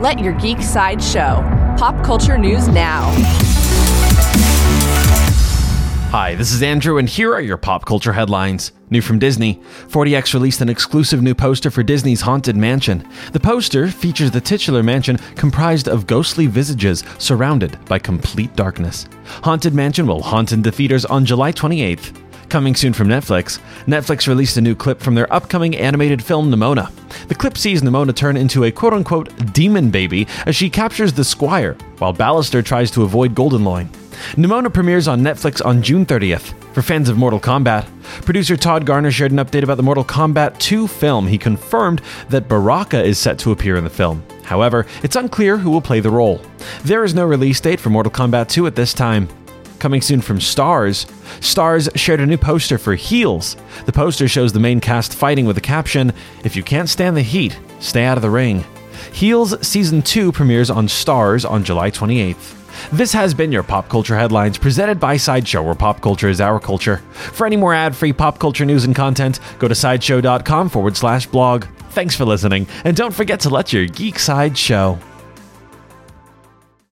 Let your geek side show. Pop culture news now. Hi, this is Andrew, and here are your pop culture headlines. New from Disney 40X released an exclusive new poster for Disney's Haunted Mansion. The poster features the titular mansion comprised of ghostly visages surrounded by complete darkness. Haunted Mansion will haunt in the theaters on July 28th. Coming soon from Netflix, Netflix released a new clip from their upcoming animated film Nimona. The clip sees Nimona turn into a quote unquote demon baby as she captures the Squire, while Ballister tries to avoid Goldenloin. Nimona premieres on Netflix on June 30th. For fans of Mortal Kombat, producer Todd Garner shared an update about the Mortal Kombat 2 film. He confirmed that Baraka is set to appear in the film. However, it's unclear who will play the role. There is no release date for Mortal Kombat 2 at this time. Coming soon from Starz, Starz shared a new poster for Heels. The poster shows the main cast fighting with the caption If you can't stand the heat, stay out of the ring. Heels Season 2 premieres on Starz on July 28th. This has been your Pop Culture Headlines presented by Sideshow, where pop culture is our culture. For any more ad free pop culture news and content, go to sideshow.com forward slash blog. Thanks for listening, and don't forget to let your geek side show.